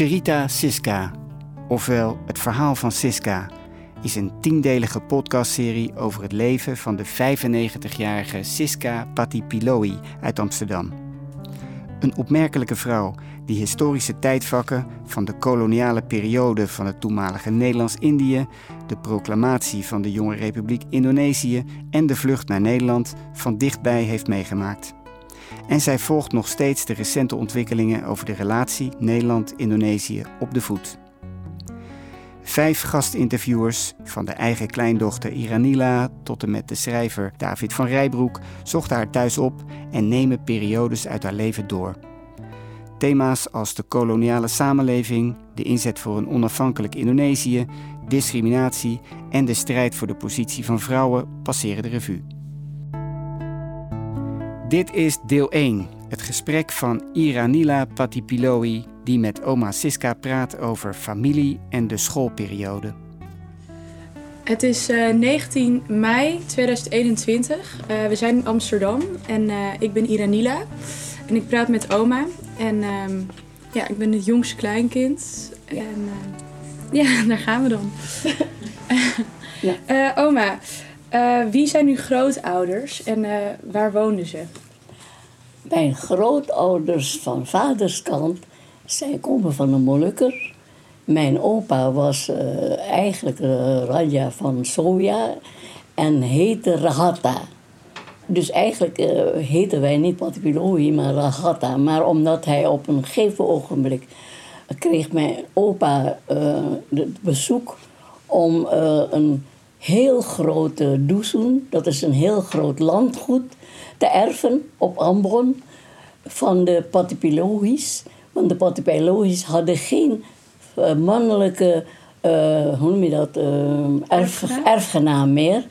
Cherita Siska, ofwel Het Verhaal van Siska, is een tiendelige podcastserie over het leven van de 95-jarige Siska Patipiloi uit Amsterdam. Een opmerkelijke vrouw die historische tijdvakken van de koloniale periode van het toenmalige Nederlands-Indië, de proclamatie van de jonge Republiek Indonesië en de vlucht naar Nederland van dichtbij heeft meegemaakt. En zij volgt nog steeds de recente ontwikkelingen over de relatie Nederland-Indonesië op de voet. Vijf gastinterviewers, van de eigen kleindochter Iranila tot en met de schrijver David van Rijbroek, zochten haar thuis op en nemen periodes uit haar leven door. Thema's als de koloniale samenleving, de inzet voor een onafhankelijk Indonesië, discriminatie en de strijd voor de positie van vrouwen passeren de revue. Dit is deel 1, het gesprek van Iranila Patipiloi, die met oma Siska praat over familie en de schoolperiode. Het is uh, 19 mei 2021. Uh, we zijn in Amsterdam en uh, ik ben Iranila. En ik praat met oma. En um, ja, ik ben het jongste kleinkind. Ja. En ja, daar gaan we dan. ja. oma, wie zijn uw grootouders en waar woonden ze? Mijn grootouders van vaderskant, zij komen van de Molukker. Mijn opa was uh, eigenlijk Raja van Soja en heette Rahata. Dus eigenlijk heten wij niet Patipiloi, maar Rahata. Maar omdat hij op een gegeven ogenblik kreeg mijn opa het bezoek om een heel grote doezoen, dat is een heel groot landgoed, te erven op Ambon van de Patipilohis. Want de Patipilohis hadden geen uh, mannelijke, uh, hoe noem je dat, uh, erf, erfgenaam meer.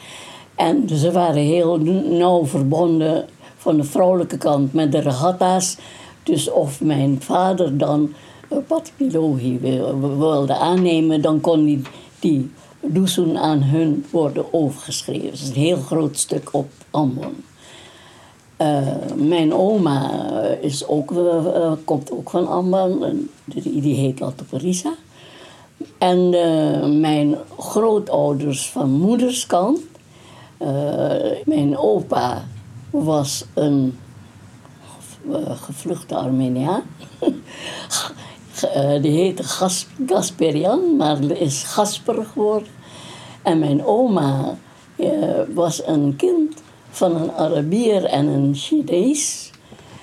En ze waren heel nauw verbonden van de vrouwelijke kant met de regatta's. Dus of mijn vader dan Patipilohi wilde aannemen, dan kon die, die doezoen aan hun worden overgeschreven. Dat is een heel groot stuk op Ambon. Uh, mijn oma is ook, uh, komt ook van Amban, die, heet Latoparisa. En uh, mijn grootouders van moederskant, mijn opa was een gevluchte Armeniaan. die heette Gas, Gasperian, maar is Gasper geworden. En mijn oma was een kind van een Arabier en een Chinees.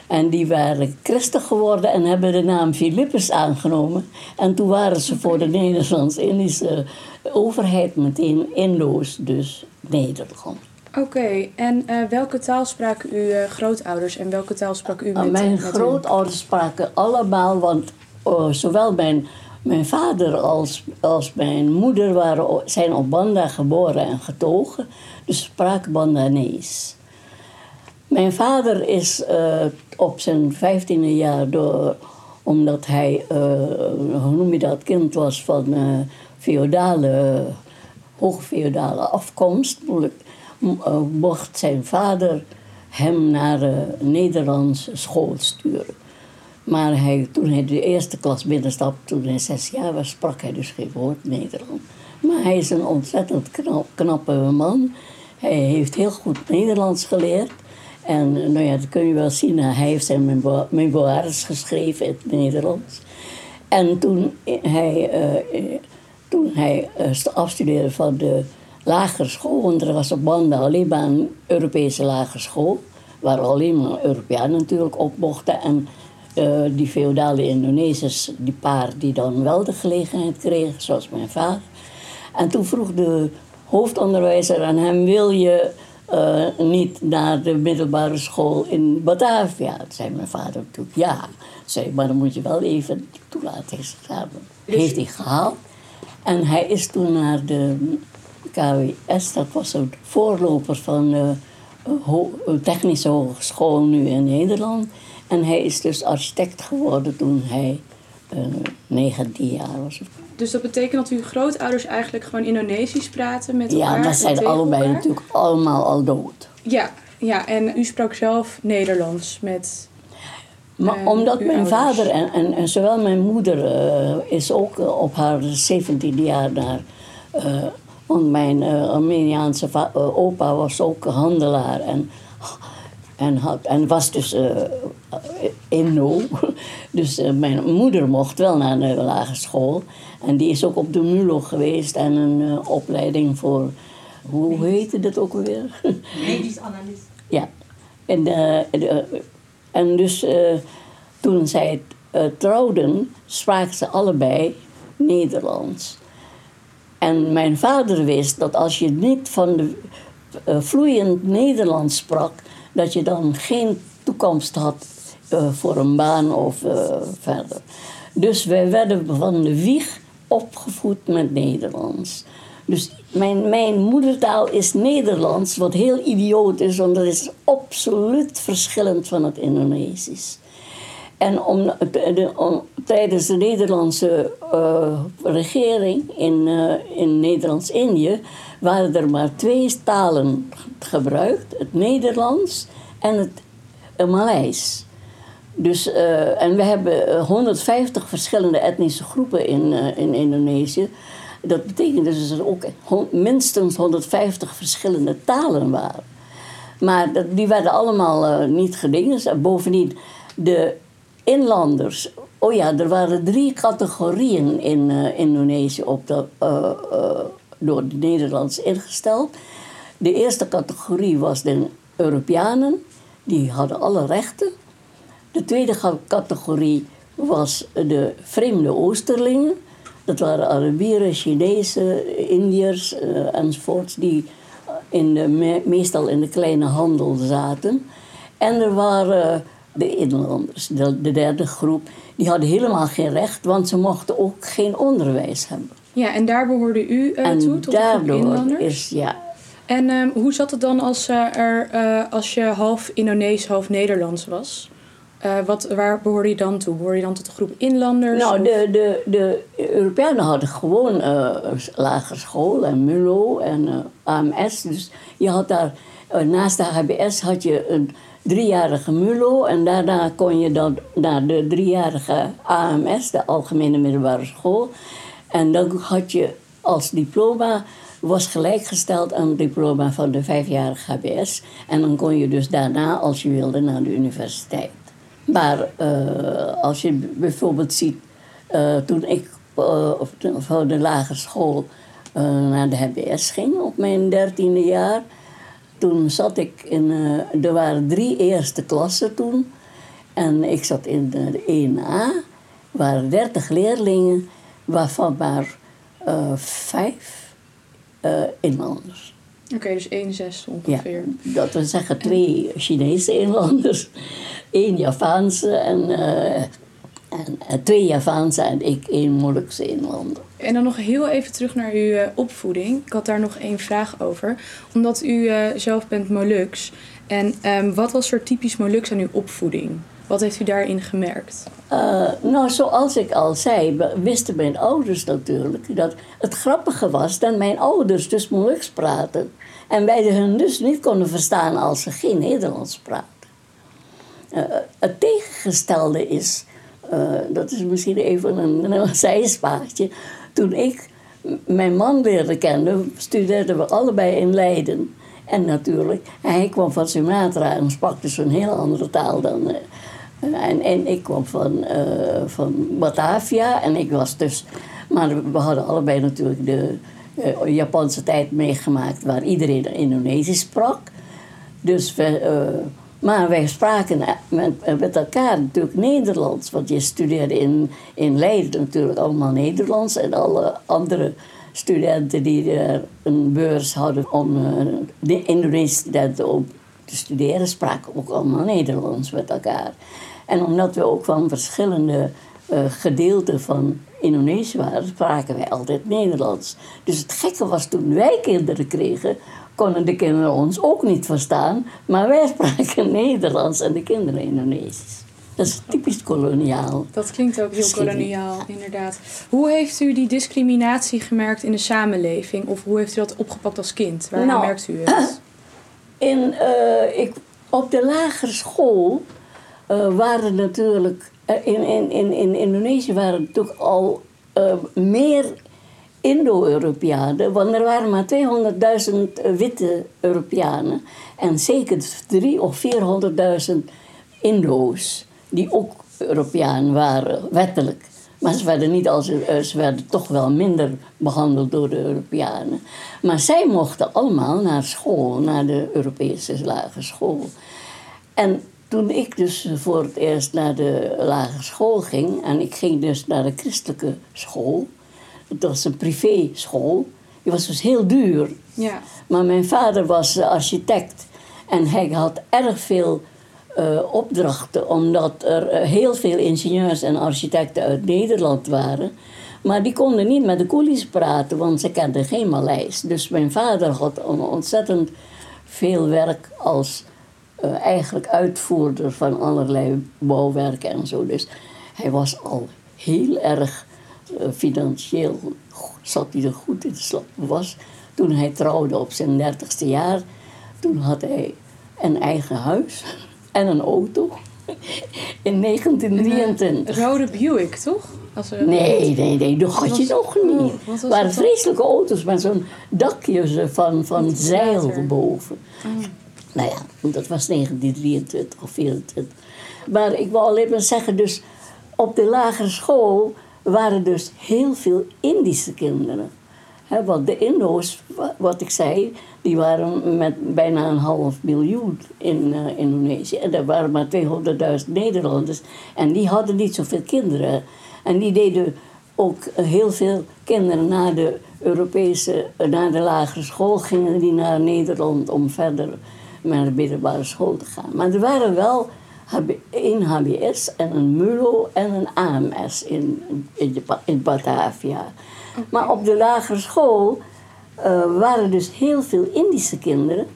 En die waren christen geworden en hebben de naam Philippus aangenomen. En toen waren ze voor de Nederlands-Indische overheid meteen inloos, dus Nederland. Oké, en uh, welke taal spraken uw uh, grootouders en welke taal sprak u met uh, Mijn met grootouders spraken allemaal, want oh, zowel mijn, mijn vader als, als mijn moeder waren, zijn op Banda geboren en getogen. Dus sprak Bandanees. Mijn vader is uh, op zijn vijftiende jaar door, omdat hij, uh, hoe noem je dat, kind was van uh, feodale, afkomst, mocht zijn vader hem naar de Nederlandse school sturen. Maar hij, toen hij de eerste klas binnenstapte, toen hij zes jaar was, sprak hij dus geen woord Nederlands. Maar hij is een ontzettend knap, knappe man. Hij heeft heel goed Nederlands geleerd. En nou ja, dat kun je wel zien. Hij heeft zijn memoires geschreven in het Nederlands. En toen hij, uh, toen hij uh, afstudeerde van de lagere school, want er was op Banda alleen maar een Europese lagere school, waar alleen maar Europeanen natuurlijk op mochten. En uh, die feodale Indonesiërs, die paar die dan wel de gelegenheid kregen, zoals mijn vader. En toen vroeg de hoofdonderwijzer aan hem: Wil je uh, niet naar de middelbare school in Batavia? Toen zei mijn vader natuurlijk ja. Zei, maar dan moet je wel even. Dus... Heeft hij gehaald. En hij is toen naar de KWS, dat was een voorloper van de ho Technische Hogeschool nu in Nederland. En hij is dus architect geworden toen hij uh, 19 jaar was. Dus dat betekent dat uw grootouders eigenlijk gewoon Indonesisch praten met elkaar? Ja, dat zijn allebei elkaar? natuurlijk allemaal al dood. Ja, ja, en u sprak zelf Nederlands met... Maar eh, omdat mijn ouders? vader en, en, en zowel mijn moeder eh, is ook eh, op haar 17e jaar naar. eh, want mijn eh, Armeniaanse eh, opa was ook handelaar en, en, had, en was dus eh in no. Dus eh, mijn moeder mocht wel naar de lagere school. En die is ook op de MULO geweest en een eh, opleiding voor. Hoe heette dat ook alweer? Medisch analist. Ja. En, de- en dus toen zij trouwden, spraken ze allebei Nederlands. En mijn vader wist dat als je niet van de vloeiend Nederlands sprak, dat je dan geen toekomst had eh, voor een baan of eh, verder. Dus wij werden van de wieg opgevoed met Nederlands. Dus mijn, mijn moedertaal is Nederlands, wat heel idioot is, want dat is absoluut verschillend van het Indonesisch. En om, de- de- om- tijdens de Nederlandse eh, regering in, eh, in Nederlands-Indië waren er maar twee talen gebruikt: het Nederlands en het Maleis. Dus, eh, en we hebben eh, 150 verschillende etnische groepen in, in Indonesië. Dat betekent dus dat er ook minstens 150 verschillende talen waren. Maar die werden allemaal niet gedingen. Bovendien, de inlanders. Oh ja, er waren drie categorieën in eh, Indonesië op de, eh, eh, door de Nederlanders ingesteld. De eerste categorie was de Europeanen. Die hadden alle rechten. De tweede categorie was de vreemde Oosterlingen. Dat waren Arabieren, Chinezen, Indiërs enzovoorts, die in de, me- meestal in de kleine handel zaten. En er waren de inlanders, de, de derde groep. Die hadden helemaal geen recht, want ze mochten ook geen onderwijs hebben. Ja, en daar behoorde u eh, en toe, tot daardoor inlanders? is, ja, En ehm, hoe zat het dan als, eh, er, eh, als je half Indonees, half Nederlands was? Wat, waar behoorde je dan toe? Behoorde je dan tot de groep inlanders? Nou, of- de, de, de Europeanen hadden gewoon lagere school en MULO en AMS. Dus je had daar, naast de HBS had je een driejarige MULO. En daarna kon je dan naar de driejarige AMS, de Algemene Middelbare School. En dan had je als diploma, was gelijkgesteld aan het diploma van de vijfjarige HBS. En dan kon je dus daarna, als je wilde, naar de universiteit. Maar eh, als je bijvoorbeeld ziet, eh, toen ik eh, van de lagere school naar de HBS ging op mijn dertiende jaar, toen zat ik in, eh, er waren drie eerste klassen toen. En ik zat in de 1A, er waren dertig leerlingen, waarvan maar eh, vijf eh, inlanders. Oké, dus 1 zes Ja, ongeveer. dat wil zeggen twee Chinese inlanders, één Javaanse en, en, en twee Javaanse en ik één Molukse inlander. En dan nog heel even terug naar uw eh, opvoeding. Ik had daar nog één vraag over. Omdat u eh, zelf bent Moluks. En ehm, wat was er typisch Moluks aan uw opvoeding? Wat heeft u daarin gemerkt? Eh, nou, zoals ik al zei, wisten mijn ouders natuurlijk dat het grappige was dat mijn ouders dus Moluks praten. En wij hun dus niet konden verstaan als ze geen Nederlands praten. Het tegengestelde is, dat is misschien even een, een. Toen ik mijn man leerde kennen, studeerden we allebei in Leiden. En natuurlijk, hij kwam van Sumatra en sprak dus een heel andere taal dan. eh, en, en ik kwam van, eh, van Batavia en ik was dus. Maar we hadden allebei natuurlijk de eh, Japanse tijd meegemaakt waar iedereen Indonesisch sprak. Dus we, eh, maar wij spraken met, met elkaar natuurlijk Nederlands. Want je studeerde in, in Leiden natuurlijk allemaal Nederlands. En alle andere studenten die er een beurs hadden om eh, de Indonesische studenten om te studeren, spraken ook allemaal Nederlands met elkaar. En omdat we ook van verschillende eh, gedeelten van Indonesië waren, spraken wij altijd Nederlands. Dus het gekke was toen wij kinderen kregen, konden de kinderen ons ook niet verstaan, maar wij spraken Nederlands en de kinderen Indonesisch. Dat is typisch koloniaal. Dat klinkt ook heel koloniaal, inderdaad. Hoe heeft u die discriminatie gemerkt in de samenleving? Of hoe heeft u dat opgepakt als kind? Waar Nou, merkt u het? In, eh, ik, op de lagere school eh, waren natuurlijk... eh, in, in, in, in Indonesië waren natuurlijk al meer Indo-Europeanen. Want er waren maar 200.000 witte Europeanen. En zeker 300.000 of 400.000 Indo's. Die ook Europeaan waren, wettelijk. Maar ze werden, niet als, eh, ze werden toch wel minder behandeld door de Europeanen. Maar zij mochten allemaal naar school, naar de Europese lagere school. En toen ik dus voor het eerst naar de lagere school ging, en ik ging dus naar de christelijke school, dat was een privéschool, die was dus heel duur. Ja. Maar mijn vader was eh, architect en hij had erg veel eh, opdrachten, omdat er eh, heel veel ingenieurs en architecten uit Nederland waren. Maar die konden niet met de coolies praten, want ze kenden geen Maleis. Dus mijn vader had on- ontzettend veel werk als eigenlijk uitvoerder van allerlei bouwwerken en zo. Dus hij was al heel erg financieel, zat hij er goed in. Was toen hij trouwde op zijn dertigste jaar, toen had hij een eigen huis en een auto. In 1923. Rode Buick, toch? Als er... Nee, nee, nee, dat had je nog oh, niet. wat Het waren vreselijke auto's met zo'n dakje van, van zeil boven. Oh. Nou ja, dat was 1923 of 24. Maar ik wil alleen maar zeggen, dus op de lagere school waren dus heel veel Indische kinderen. Want de Indo's, wa- wat ik zei, die waren met bijna een half miljoen in eh, Indonesië. En er waren maar 200.000 Nederlanders. En die hadden niet zoveel kinderen. En die deden ook heel veel kinderen naar de Europese, eh, naar de lagere school gingen die naar Nederland om verder naar de middelbare school te gaan. Maar er waren wel Één HBS en een MULO en een AMS in, in, Batavia. Maar op de lagere school eh, waren dus heel veel Indische kinderen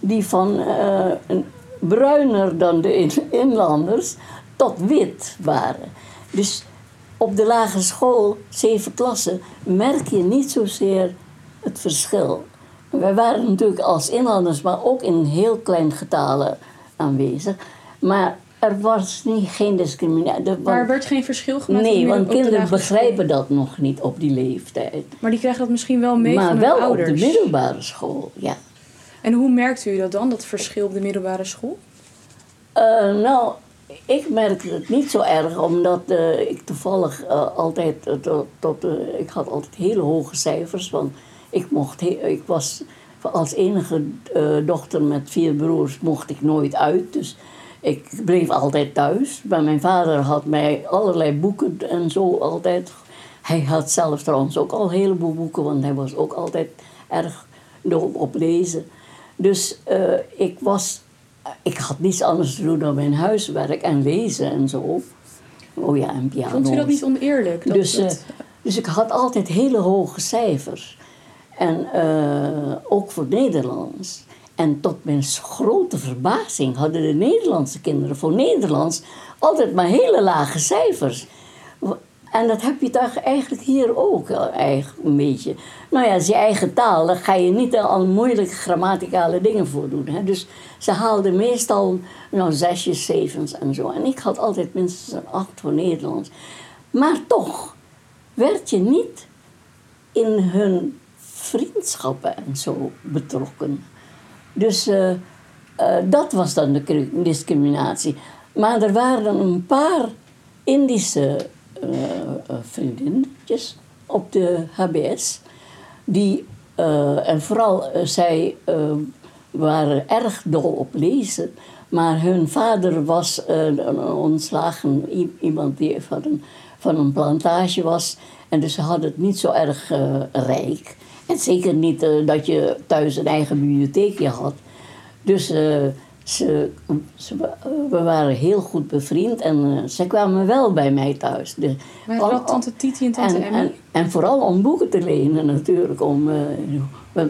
die van eh, een bruiner dan de in- inlanders tot wit waren. Dus op de lagere school, zeven klassen, merk je niet zozeer het verschil. Wij waren natuurlijk als inlanders, maar ook in heel klein getalen aanwezig. Maar er was niet, geen discriminatie. Er Maar er werd geen verschil gemaakt? Nee, want kinderen begrijpen school? dat nog niet op die leeftijd. Maar die krijgen dat misschien wel mee maar van hun wel ouders. op de middelbare school, ja. En hoe merkt u dat dan, dat verschil op de middelbare school? Eh, nou, ik merkte het niet zo erg, omdat eh, ik toevallig eh, altijd tot, ik had altijd hele hoge cijfers, want ik mocht, ik was als enige dochter met vier broers mocht ik nooit uit, dus ik bleef altijd thuis. Maar mijn vader had mij allerlei boeken en zo altijd. Hij had zelf trouwens ook al een heleboel boeken, want hij was ook altijd erg dol op lezen. Dus eh, ik was ik had niets anders te doen dan mijn huiswerk en lezen en zo. Oh ja, en piano. Vond u dat niet oneerlijk? Dat, dus, eh, dus ik had altijd hele hoge cijfers. En eh, ook voor Nederlands. En tot mijn grote verbazing hadden de Nederlandse kinderen voor Nederlands altijd maar hele lage cijfers. En dat heb je toch eigenlijk hier ook eh, eigenlijk een beetje. Nou ja, je eigen taal, daar ga je niet al moeilijke grammaticale dingen voor doen. Hè? Dus ze haalden meestal nou, zesjes, zevens en zo. En ik had altijd minstens een acht voor Nederlands. Maar toch werd je niet in hun vriendschappen en zo betrokken. Dus eh, eh, dat was dan de cri- discriminatie. Maar er waren een paar Indische eh, vriendinnetjes op de HBS. Die, en vooral zij waren erg dol op lezen. Maar hun vader was een ontslagen iemand die van een, van een plantage was. En dus ze hadden het niet zo erg rijk. En zeker niet eh, dat je thuis een eigen bibliotheekje had. Dus eh, ze, ze, we waren heel goed bevriend en eh, ze kwamen wel bij mij thuis. De, Maar wel tante Titi en tante en, en, en vooral om boeken te lenen natuurlijk. Om, eh,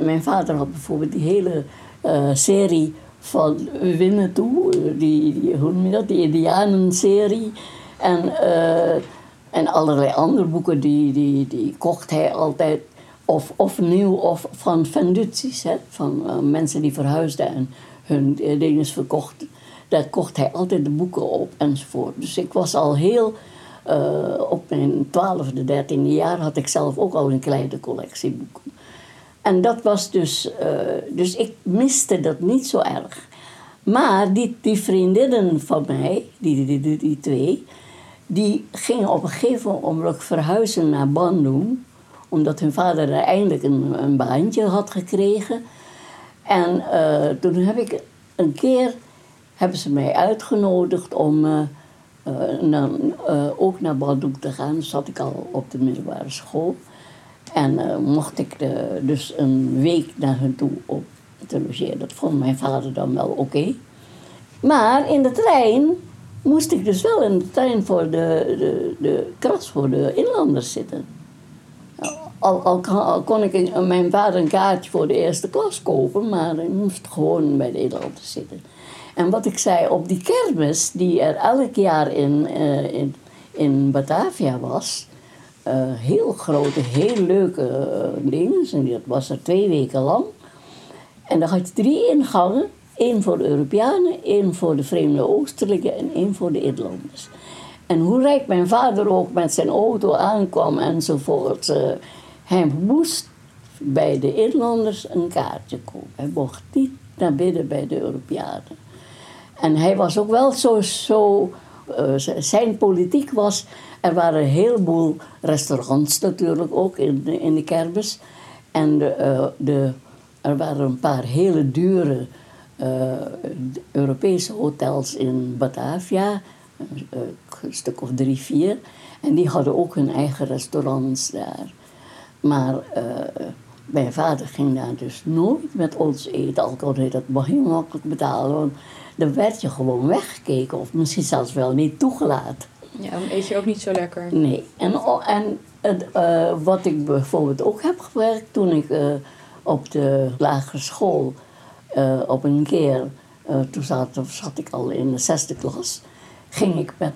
mijn vader had bijvoorbeeld die hele eh, serie van Winnetou, eh, die, die, hoe noem je dat, die Indianen-serie. En, eh, en allerlei andere boeken, die, die, die kocht hij altijd. Of, of nieuw, of van venduties, van eh, mensen die verhuisden en hun eh, dingen verkochten. daar kocht hij altijd de boeken op enzovoort. Dus ik was al heel, uh, op mijn twaalfde, dertiende jaar had ik zelf ook al een kleine collectie boeken. En dat was dus, dus ik miste dat niet zo erg. Maar die, die vriendinnen van mij, die, die, die, die twee, die gingen op een gegeven moment verhuizen naar Bandung. Omdat hun vader er eindelijk een, een baantje had gekregen. En uh, toen heb ik een keer, hebben ze mij uitgenodigd om uh, ook naar Bandung te gaan. Zat ik al op de middelbare school. En mocht ik dus een week naar hen toe op te logeren. Dat vond mijn vader dan wel oké. Maar in de trein moest ik dus wel in de trein voor de, de, de kras voor de inlanders zitten. Al, al, kon ik mijn vader een kaartje voor de eerste klas kopen, maar ik moest gewoon bij de inlanders zitten. En wat ik zei, op die kermis die er elk jaar in, uh, in, in Batavia was, uh, heel grote, heel leuke uh, dingen. En dat was er twee weken lang. En dan had je drie ingangen. één voor de Europeanen, één voor de vreemde Oosterlijken en één voor de Inlanders. En hoe rijk mijn vader ook met zijn auto aankwam enzovoort. Hij moest bij de Inlanders een kaartje kopen. Hij mocht niet naar binnen bij de Europeanen. En hij was ook wel zo. zo uh, zijn politiek was. Er waren een heleboel restaurants natuurlijk ook in de, in de kermis. En de, uh, de er waren een paar hele dure uh, Europese hotels in Batavia, een stuk of drie, vier. En die hadden ook hun eigen restaurants daar. Maar uh, mijn vader ging daar dus nooit met ons eten. Al kon hij dat maar heel makkelijk betalen. Want dan werd je gewoon weggekeken. Of misschien zelfs wel niet toegelaten. Ja, dan eet je ook niet zo lekker. Nee. En, en uh, wat ik bijvoorbeeld ook heb gewerkt toen ik op de lagere school op een keer, toen zat, zat, ik al in de zesde klas, ging ik met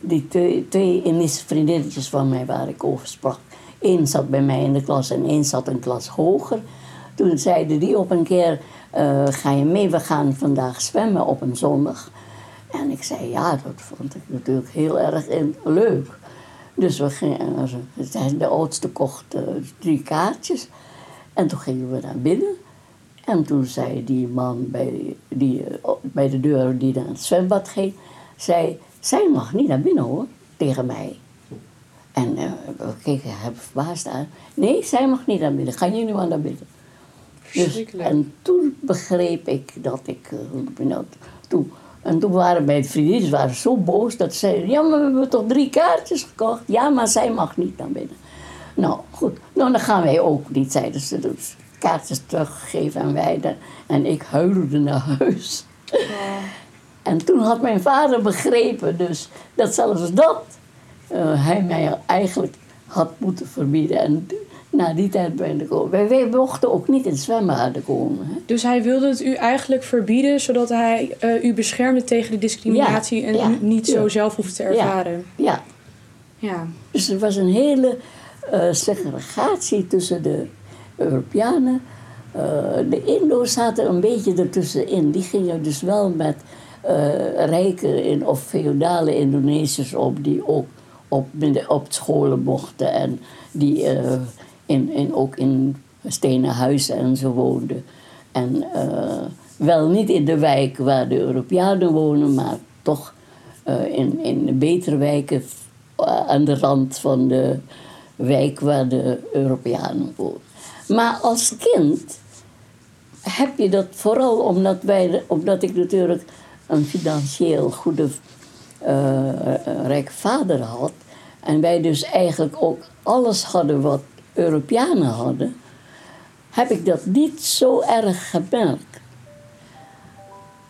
die twee, twee Indische vriendinnetjes van mij waar ik over sprak. Eén zat bij mij in de klas en één zat een klas hoger. Toen zeiden die op een keer, ga je mee, we gaan vandaag zwemmen op een zondag. En ik zei, ja, dat vond ik natuurlijk heel erg leuk. Dus we gingen, de oudste kocht drie kaartjes. En toen gingen we naar binnen. En toen zei die man bij, die, eh, bij de deur die naar het zwembad ging, zei, zij mag niet naar binnen hoor, tegen mij. En uh, we keken hem verbaasd aan. Nee, zij mag niet naar binnen. Gaan jullie maar naar binnen. Dus, en toen begreep ik dat ik... Uh, toen, en toen waren mijn vriendinnen waren zo boos dat ze zeiden... Ja, maar we hebben toch drie kaartjes gekocht? Ja, maar zij mag niet naar binnen. Nou, goed. Nou, dan gaan wij ook niet, zeiden ze. Dus kaartjes teruggegeven en wij. en ik huilde naar huis. Ja. En toen had mijn vader begrepen dus dat zelfs dat uh, hij mij eigenlijk had moeten verbieden. En na die tijd ben ik ook. Wij, mochten ook niet in zwembaden komen. Hè. Dus hij wilde het u eigenlijk verbieden zodat hij uh, u beschermde tegen de discriminatie ja, en ja, u niet zo zelf hoefde te ervaren? Ja. ja. Dus er was een hele uh, segregatie tussen de Europeanen. Uh, de Indo's zaten een beetje ertussenin. Die gingen dus wel met rijke in, of feodale Indonesiërs op, die ook op, op scholen mochten en die uh, in, in, ook in stenen huizen en zo woonden. En wel niet in de wijk waar de Europeanen wonen, maar toch in, in de betere wijken aan de rand van de wijk waar de Europeanen wonen. Maar als kind heb je dat vooral omdat, wij, omdat ik natuurlijk een financieel goede, uh, rijke vader had. En wij dus eigenlijk ook alles hadden wat Europeanen hadden. Heb ik dat niet zo erg gemerkt.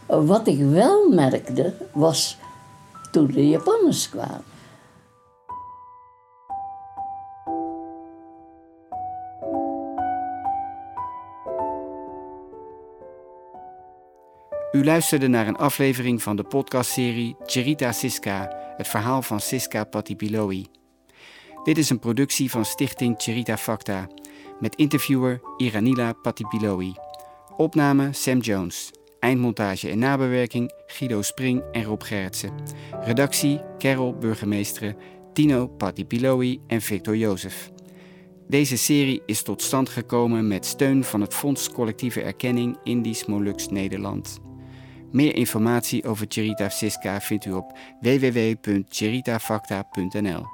Wat ik wel merkte was toen de Japanners kwamen. U luisterde naar een aflevering van de podcastserie Cherita Siska, het verhaal van Siska Patipiloi. Dit is een productie van Stichting Cherita Facta, met interviewer Iranila Patipiloi. Opname Sam Jones. eindmontage en nabewerking Guido Spring en Rob Gerritsen. Redactie Carol Burgemeesteren, Tino Patipiloi en Victor Jozef. Deze serie is tot stand gekomen met steun van het Fonds Collectieve Erkenning Indisch Molux Nederland. Meer informatie over Cherita Siska vindt u op www.cheritafacta.nl.